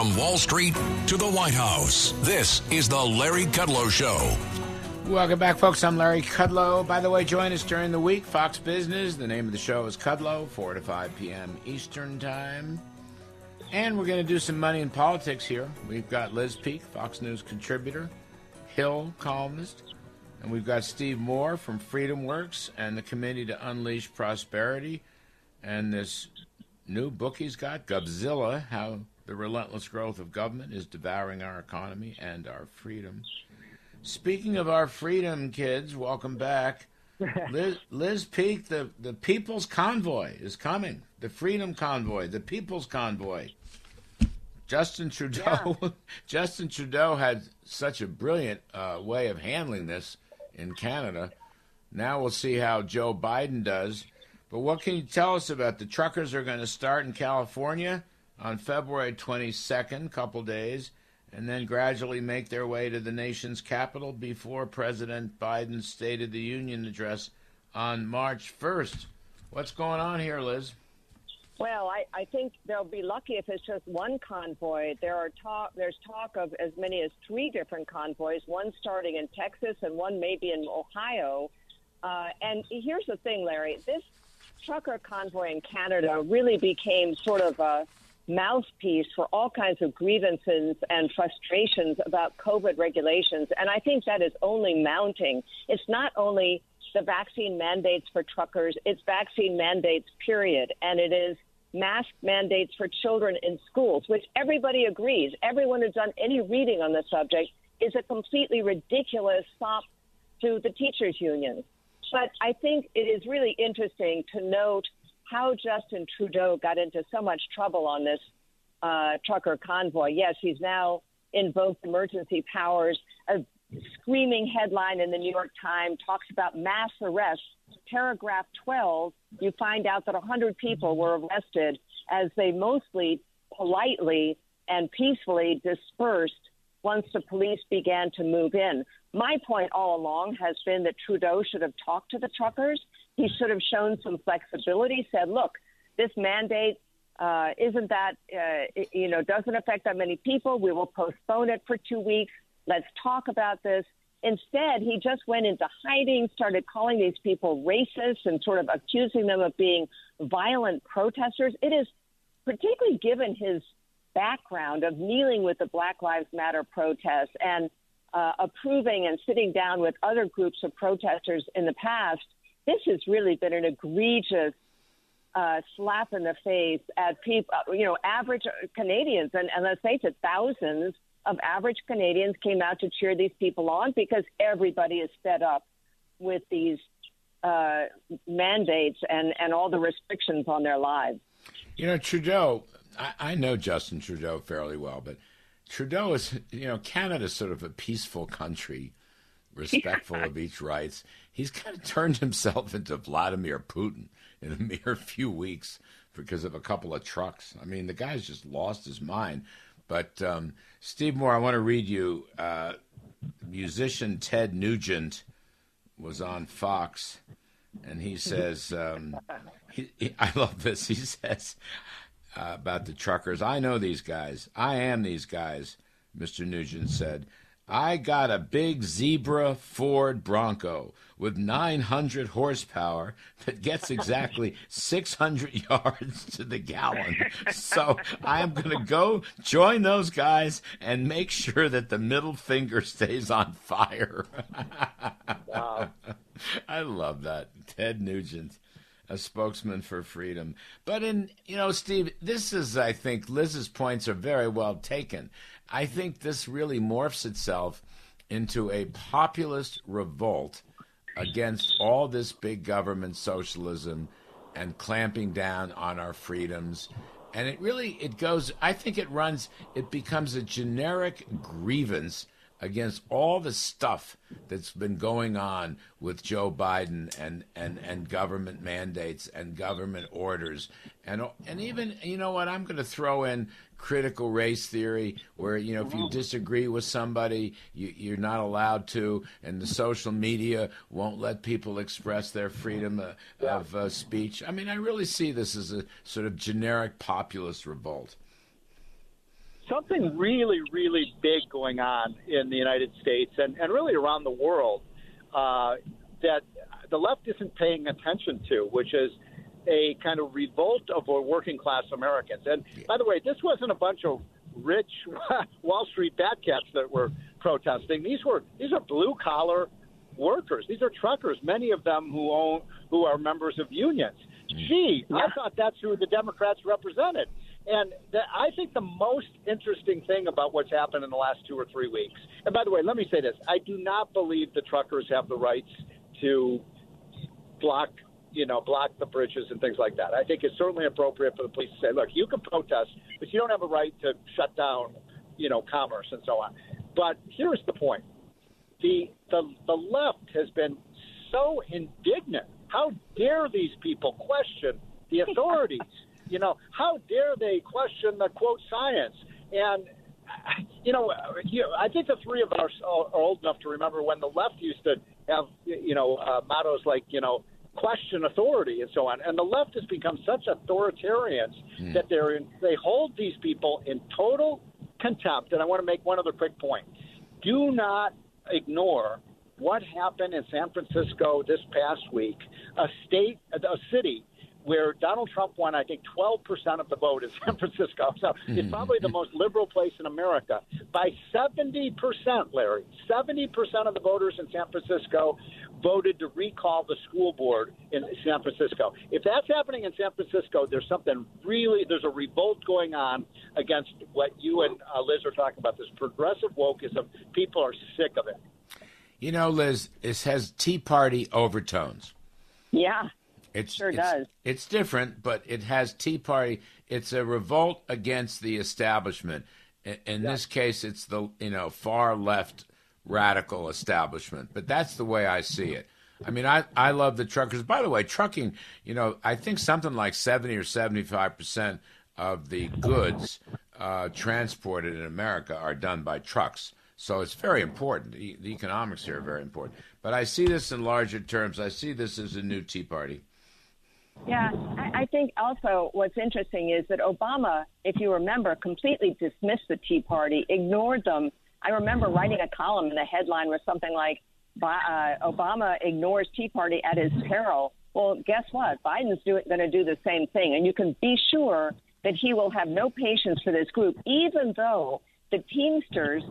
From Wall Street to the White House, this is the Larry Kudlow Show. Welcome back, folks. I'm Larry Kudlow. By the way, join us during the week, Fox Business. The name of the show is Kudlow, 4 to 5 p.m. Eastern Time. And we're going to do some money in politics here. We've got Liz Peek, Fox News contributor, Hill columnist, and we've got Steve Moore from Freedom Works and the Committee to Unleash Prosperity, and this new book he's got, Godzilla, How the Relentless Growth of Government is Devouring Our Economy and Our Freedom. Speaking of our freedom, kids, welcome back. Liz, Liz Peek, the, the People's Convoy is coming. The Freedom Convoy, the People's Convoy. Justin Trudeau, yeah. Justin Trudeau had such a brilliant uh, way of handling this in Canada. Now we'll see how Joe Biden does. But what can you tell us about the truckers are going to start in California on February 22nd, couple days, and then gradually make their way to the nation's capital before President Biden's State of the Union address on March 1st. What's going on here, Liz? Well, I, I think they'll be lucky if it's just one convoy. There are talk. There's talk of as many as three different convoys. One starting in Texas and one maybe in Ohio. Uh, and here's the thing, Larry. This trucker convoy in Canada really became sort of a mouthpiece for all kinds of grievances and frustrations about COVID regulations. And I think that is only mounting. It's not only the vaccine mandates for truckers, it's vaccine mandates, period. And it is mask mandates for children in schools, which everybody agrees. Everyone who's done any reading on the subject is a completely ridiculous stop to the teachers' union. But I think it is really interesting to note how Justin Trudeau got into so much trouble on this uh, trucker convoy. Yes, he's now invoked emergency powers. A screaming headline in the New York Times talks about mass arrests. Paragraph 12, you find out that 100 people were arrested as they mostly politely and peacefully dispersed once the police began to move in. My point all along has been that Trudeau should have talked to the truckers he should have shown some flexibility, said, look, this mandate uh, isn't that, uh, you know, doesn't affect that many people. We will postpone it for two weeks. Let's talk about this. Instead, he just went into hiding, started calling these people racist and sort of accusing them of being violent protesters. It is particularly given his background of kneeling with the Black Lives Matter protests and uh, approving and sitting down with other groups of protesters in the past this has really been an egregious uh, slap in the face at people, uh, you know, average Canadians, and, and let's face it, thousands of average Canadians came out to cheer these people on because everybody is fed up with these uh, mandates and, and all the restrictions on their lives. You know, Trudeau, I, I know Justin Trudeau fairly well, but Trudeau is, you know, Canada's sort of a peaceful country, respectful yeah. of each rights he's kind of turned himself into Vladimir Putin in a mere few weeks because of a couple of trucks. I mean, the guy's just lost his mind. But um, Steve Moore, I want to read you. Uh, musician Ted Nugent was on Fox, and he says, um, he, he, I love this. He says uh, about the truckers, I know these guys. I am these guys, Mr. Nugent said. I got a big zebra Ford Bronco with 900 horsepower that gets exactly 600 yards to the gallon. So I'm going to go join those guys and make sure that the middle finger stays on fire. wow. I love that. Ted Nugent a spokesman for freedom. But in, you know, Steve, this is, I think, Liz's points are very well taken. I think this really morphs itself into a populist revolt against all this big government socialism and clamping down on our freedoms. and it really it goes. I think it runs. It becomes a generic grievance against all the stuff that's been going on with Joe Biden and, and, and government mandates and government orders and and even you know what I'm going to throw in critical race theory where you know if you disagree with somebody you, you're not allowed to and the social media won't let people express their freedom of, of uh, speech. I mean I really see this as a sort of generic populist revolt. Something really, really big going on in the United States and, and really around the world uh, that the left isn't paying attention to, which is a kind of revolt of working class Americans. And by the way, this wasn't a bunch of rich Wall Street bad cats that were protesting. These were these are blue collar workers. These are truckers, many of them who own who are members of unions. Mm. Gee, I thought that's who the Democrats represented. And the, I think the most interesting thing about what's happened in the last two or three weeks, and by the way, let me say this I do not believe the truckers have the rights to block you know, block the bridges and things like that. I think it's certainly appropriate for the police to say, look, you can protest, but you don't have a right to shut down, you know, commerce and so on. But here's the point: the the the left has been so indignant. How dare these people question the authorities? You know, how dare they question the quote science? And you know, I think the three of us are old enough to remember when the left used to have, you know, uh, mottos like, you know, question authority and so on. And the left has become such authoritarians mm. that they're in, they hold these people in total contempt. And I want to make one other quick point: do not ignore what happened in San Francisco this past week. A state, a city where Donald Trump won, I think, 12% of the vote in San Francisco. So mm-hmm. it's probably the most liberal place in America by 70%, Larry. 70% of the voters in San Francisco voted to recall the school board in San Francisco. If that's happening in San Francisco, there's something really, there's a revolt going on against what you and uh, Liz are talking about this progressive wokeism. People are sick of it. You know, Liz, this has Tea Party overtones. Yeah. It sure it's, does. It's different, but it has Tea Party. It's a revolt against the establishment. In, in yeah. this case, it's the you know far left radical establishment. But that's the way I see it. I mean, I, I love the truckers. By the way, trucking, you know, I think something like 70 or 75 percent of the goods uh, transported in America are done by trucks. So it's very important. The, the economics here are very important. But I see this in larger terms. I see this as a new Tea Party. Yeah, I, I think also what's interesting is that Obama, if you remember, completely dismissed the Tea Party, ignored them. I remember writing a column, and the headline was something like uh, Obama ignores Tea Party at his peril. Well, guess what? Biden's going to do the same thing, and you can be sure that he will have no patience for this group, even though the Teamsters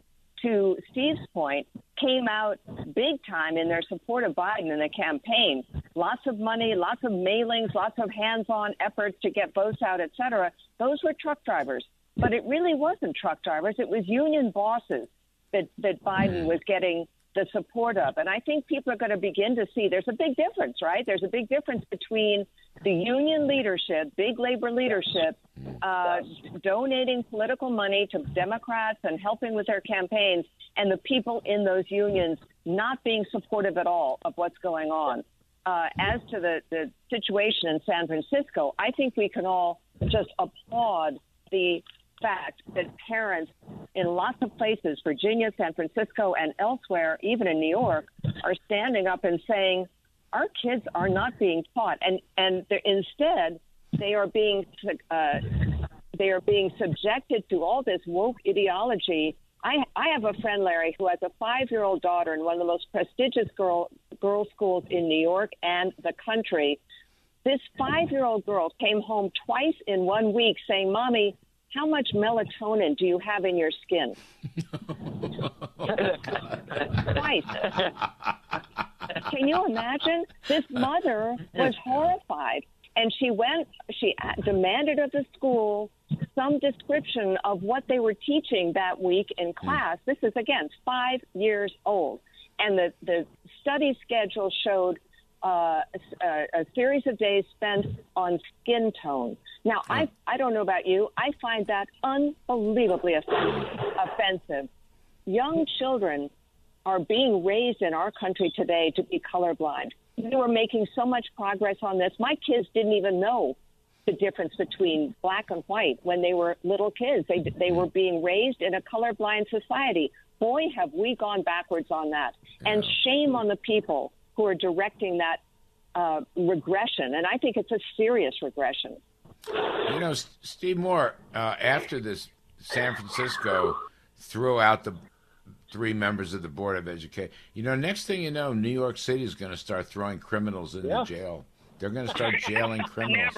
to Steve's point, came out big time in their support of Biden in the campaign. Lots of money, lots of mailings, lots of hands-on efforts to get votes out, et cetera. Those were truck drivers. But it really wasn't truck drivers. It was union bosses that, that Biden was getting the support of. And I think people are going to begin to see there's a big difference, right? There's a big difference between the union leadership, big labor leadership, uh, donating political money to Democrats and helping with their campaigns, and the people in those unions not being supportive at all of what's going on. Uh, as to the, the situation in San Francisco, I think we can all just applaud the fact that parents in lots of places, Virginia, San Francisco, and elsewhere, even in New York, are standing up and saying, our kids are not being taught, and and instead they are being uh, they are being subjected to all this woke ideology. I I have a friend Larry who has a five year old daughter in one of the most prestigious girl girl schools in New York and the country. This five year old girl came home twice in one week saying, "Mommy, how much melatonin do you have in your skin? Twice. Can you imagine? This mother was horrified. And she went, she demanded of the school some description of what they were teaching that week in class. This is, again, five years old. And the, the study schedule showed uh, a, a, series of days spent on skin tone. Now, I I don't know about you. I find that unbelievably offensive. Young children are being raised in our country today to be colorblind. We were making so much progress on this. My kids didn't even know the difference between black and white when they were little kids. They they were being raised in a colorblind society. Boy, have we gone backwards on that. And shame on the people who are directing that uh, regression. And I think it's a serious regression. You know, Steve Moore, uh, after this, San Francisco threw out the three members of the Board of Education. You know, next thing you know, New York City is going to start throwing criminals into yeah. jail. They're going to start jailing criminals.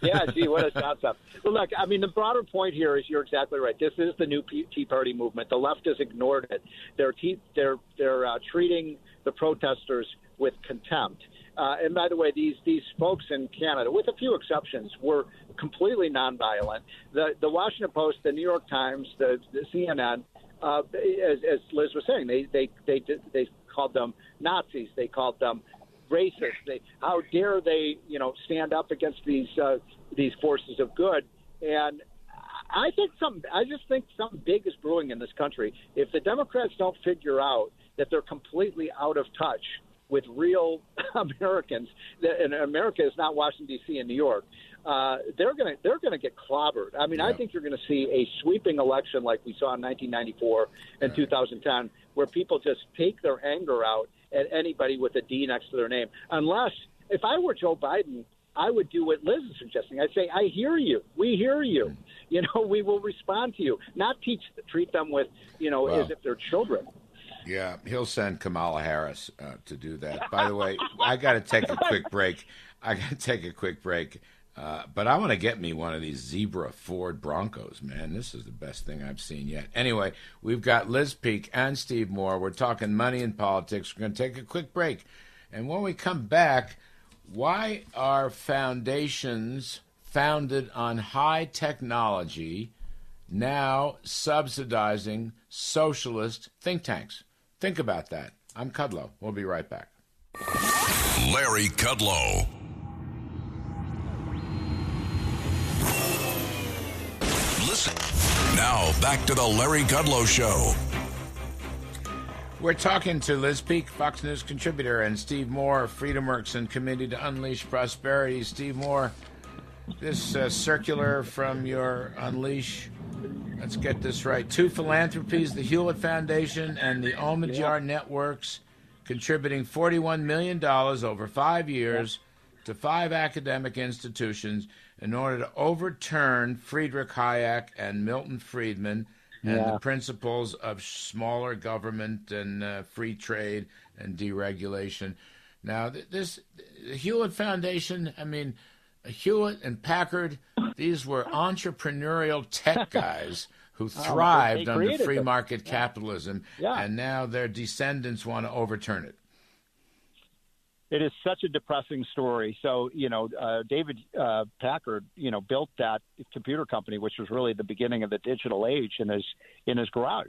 Yeah, gee, what a concept. Well, look, I mean, the broader point here is you're exactly right. This is the new Tea Party movement. The left has ignored it. They're te- they're they're uh, treating the protesters with contempt. Uh, and by the way, these these folks in Canada, with a few exceptions, were completely nonviolent. The the Washington Post, the New York Times, the, the CNN, uh, as, as Liz was saying, they they they they called them Nazis. They called them racist. They how dare they you know stand up against these uh, these forces of good and. I think some. I just think something big is brewing in this country. If the Democrats don't figure out that they're completely out of touch with real Americans, and America is not Washington D.C. and New York. Uh, they're going to they're going to get clobbered. I mean, yeah. I think you're going to see a sweeping election like we saw in 1994 and yeah. 2010, where people just take their anger out at anybody with a D next to their name. Unless, if I were Joe Biden, I would do what Liz is suggesting. I'd say, I hear you. We hear you. Hmm. You know, we will respond to you. Not teach, treat them with, you know, as if they're children. Yeah, he'll send Kamala Harris uh, to do that. By the way, I got to take a quick break. I got to take a quick break. Uh, but I want to get me one of these zebra Ford Broncos, man. This is the best thing I've seen yet. Anyway, we've got Liz Peek and Steve Moore. We're talking money and politics. We're going to take a quick break. And when we come back, why are foundations founded on high technology now subsidizing socialist think tanks? Think about that. I'm Kudlow. We'll be right back. Larry Kudlow. Listen. Now, back to the Larry Kudlow Show. We're talking to Liz Peek, Fox News contributor, and Steve Moore, FreedomWorks and Committee to Unleash Prosperity. Steve Moore, this uh, circular from your Unleash Let's get this right. Two philanthropies, the Hewlett Foundation and the Omidyar. Networks, contributing $41 million over five years to five academic institutions in order to overturn Friedrich Hayek and Milton Friedman and yeah. the principles of smaller government and uh, free trade and deregulation. Now, this the Hewlett Foundation, I mean, Hewlett and Packard, these were entrepreneurial tech guys who oh, thrived oh, under free market capitalism, yeah. and now their descendants want to overturn it it is such a depressing story. So, you know, uh, David uh, Packard, you know, built that computer company, which was really the beginning of the digital age, in his in his garage,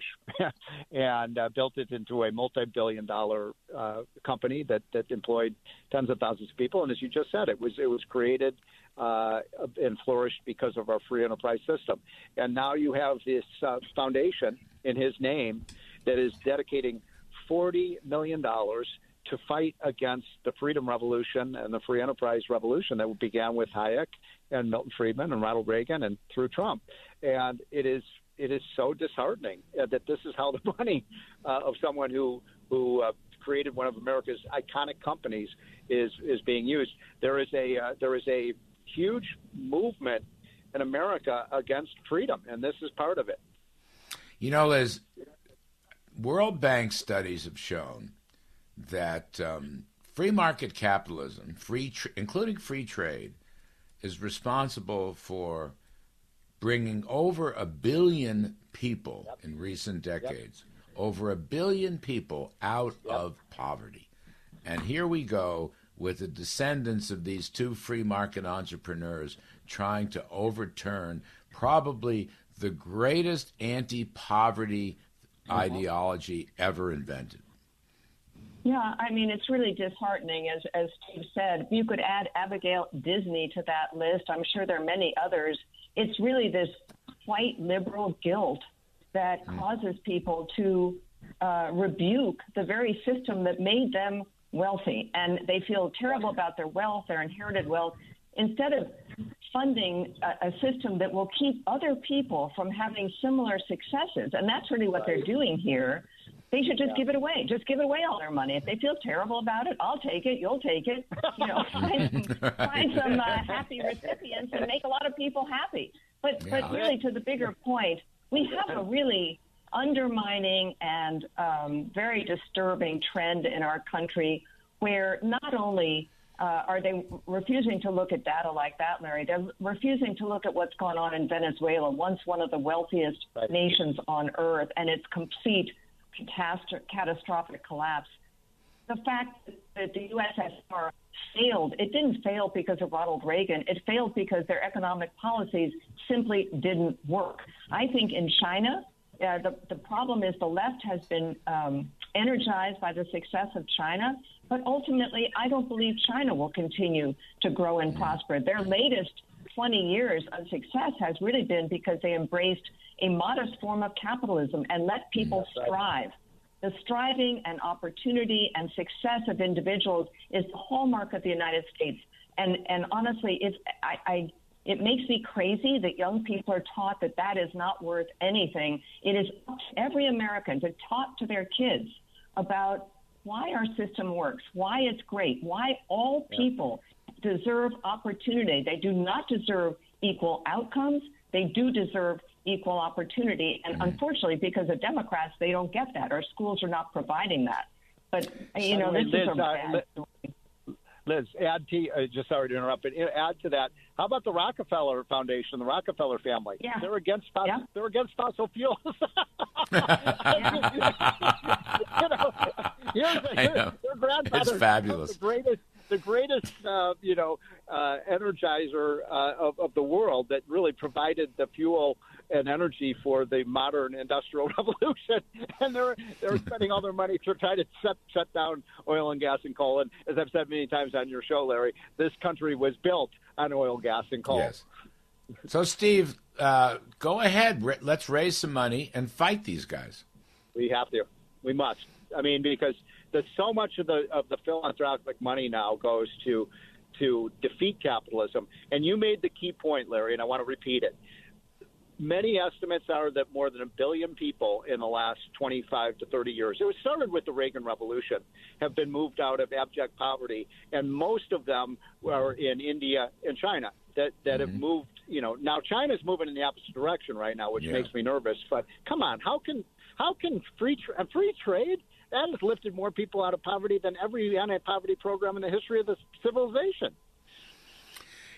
and uh, built it into a multi-billion-dollar uh, company that that employed tens of thousands of people. And as you just said, it was it was created uh, and flourished because of our free enterprise system. And now you have this uh, foundation in his name that is dedicating forty million dollars to fight against the freedom revolution and the free enterprise revolution that began with Hayek and Milton Friedman and Ronald Reagan and through Trump. And it is it is so disheartening uh, that this is how the money uh, of someone who who uh, created one of America's iconic companies is is being used. There is a uh, there is a huge movement in America against freedom, and this is part of it. You know, Liz, World Bank studies have shown that um, free market capitalism, free tr- including free trade, is responsible for bringing over a billion people yep. in recent decades, yep. over a billion people out yep. of poverty. And here we go with the descendants of these two free market entrepreneurs trying to overturn probably the greatest anti poverty mm-hmm. ideology ever invented. Yeah, I mean, it's really disheartening. As, as Steve said, you could add Abigail Disney to that list. I'm sure there are many others. It's really this white liberal guilt that mm. causes people to uh, rebuke the very system that made them wealthy. And they feel terrible about their wealth, their inherited wealth. Instead of funding a, a system that will keep other people from having similar successes, and that's really what they're doing here they should just yeah. give it away. Just give it away all their money. If they feel terrible about it, I'll take it. You'll take it. You know, find, find some uh, happy recipients and make a lot of people happy. But yeah. but really, to the bigger point, we have a really undermining and um, very disturbing trend in our country where not only uh, are they refusing to look at data like that, Larry? They're refusing to look at what's going on in Venezuela, once one of the wealthiest right. nations on earth, and its complete catastrophic collapse. The fact that the USSR failed, it didn't fail because of Ronald Reagan. It failed because their economic policies simply didn't work. I think in China, uh, the, the problem is the left has been um, energized by the success of China, but ultimately, I don't believe China will continue to grow and prosper. Their latest 20 years of success has really been because they embraced a modest form of capitalism and let people strive. The striving and opportunity and success of individuals is the hallmark of the United States. And, and honestly, it's, I, I, it makes me crazy that young people are taught that that is not worth anything. It is up to every American to talk to their kids about why our system works, why it's great, why all people deserve opportunity. They do not deserve equal outcomes. They do deserve equal opportunity. And mm-hmm. unfortunately, because of Democrats, they don't get that. Our schools are not providing that. But, you know, this Liz, is a bad uh, Liz, add to uh, just sorry to interrupt, but add to that. How about the Rockefeller Foundation, the Rockefeller family? Yeah. they're against fossil, yeah. they're against fossil fuels. you know, here's, here's, their grandfather it's fabulous. The greatest the greatest, uh, you know, uh, energizer uh, of, of the world that really provided the fuel and energy for the modern industrial revolution. And they're they're spending all their money to try to shut shut down oil and gas and coal. And as I've said many times on your show, Larry, this country was built on oil, gas, and coal. Yes. So, Steve, uh, go ahead. Let's raise some money and fight these guys. We have to. We must. I mean, because that so much of the of the philanthropic money now goes to to defeat capitalism. And you made the key point, Larry, and I want to repeat it. Many estimates are that more than a billion people in the last 25 to 30 years, it was started with the Reagan Revolution, have been moved out of abject poverty, and most of them are in India and China that that mm-hmm. have moved. You know, now China's moving in the opposite direction right now, which yeah. makes me nervous. But come on, how can how can free tra- free trade that has lifted more people out of poverty than every anti-poverty program in the history of the civilization.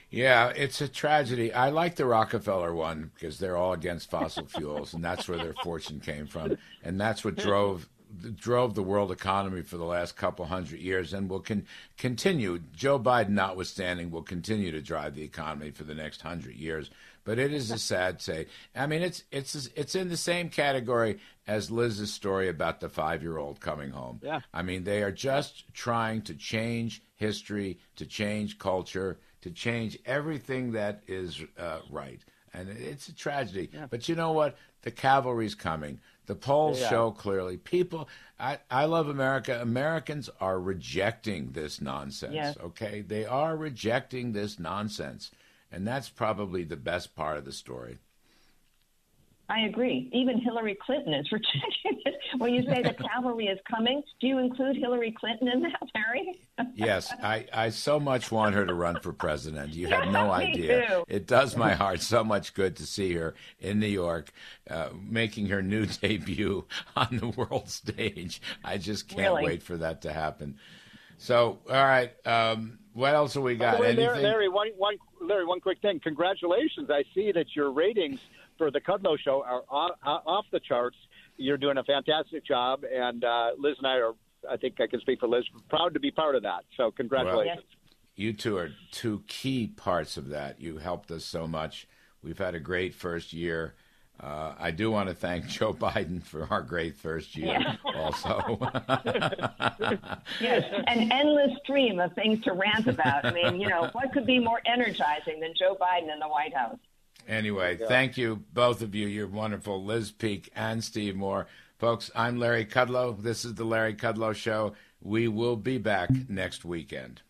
Yeah, it's a tragedy. I like the Rockefeller one because they're all against fossil fuels, and that's where their fortune came from, and that's what drove drove the world economy for the last couple hundred years, and will con- continue. Joe Biden, notwithstanding, will continue to drive the economy for the next hundred years. But it is a sad say. I mean, it's it's it's in the same category as Liz's story about the five-year-old coming home. Yeah. I mean, they are just trying to change history, to change culture, to change everything that is uh, right, and it's a tragedy. Yeah. But you know what? The cavalry's coming. The polls yeah. show clearly. People, I, I love America. Americans are rejecting this nonsense. Yes. Okay, they are rejecting this nonsense. And that's probably the best part of the story. I agree. Even Hillary Clinton is rejecting it. When you say the cavalry is coming, do you include Hillary Clinton in that, Harry? yes, I, I so much want her to run for president. You have no idea. Too. It does my heart so much good to see her in New York, uh, making her new debut on the world stage. I just can't really? wait for that to happen. So, all right, um, what else have we got? Way, Larry, one, one, Larry, one quick thing. Congratulations! I see that your ratings for the Kudlow Show are off, off the charts. You're doing a fantastic job, and uh, Liz and I are. I think I can speak for Liz. Proud to be part of that. So, congratulations. Well, you two are two key parts of that. You helped us so much. We've had a great first year. Uh, I do want to thank Joe Biden for our great first year, Yeah. also. Yes, an endless stream of things to rant about. I mean, you know, what could be more energizing than Joe Biden in the White House? Anyway, thank you, both of you. You're wonderful, Liz Peek and Steve Moore. Folks, I'm Larry Kudlow. This is the Larry Kudlow Show. We will be back next weekend.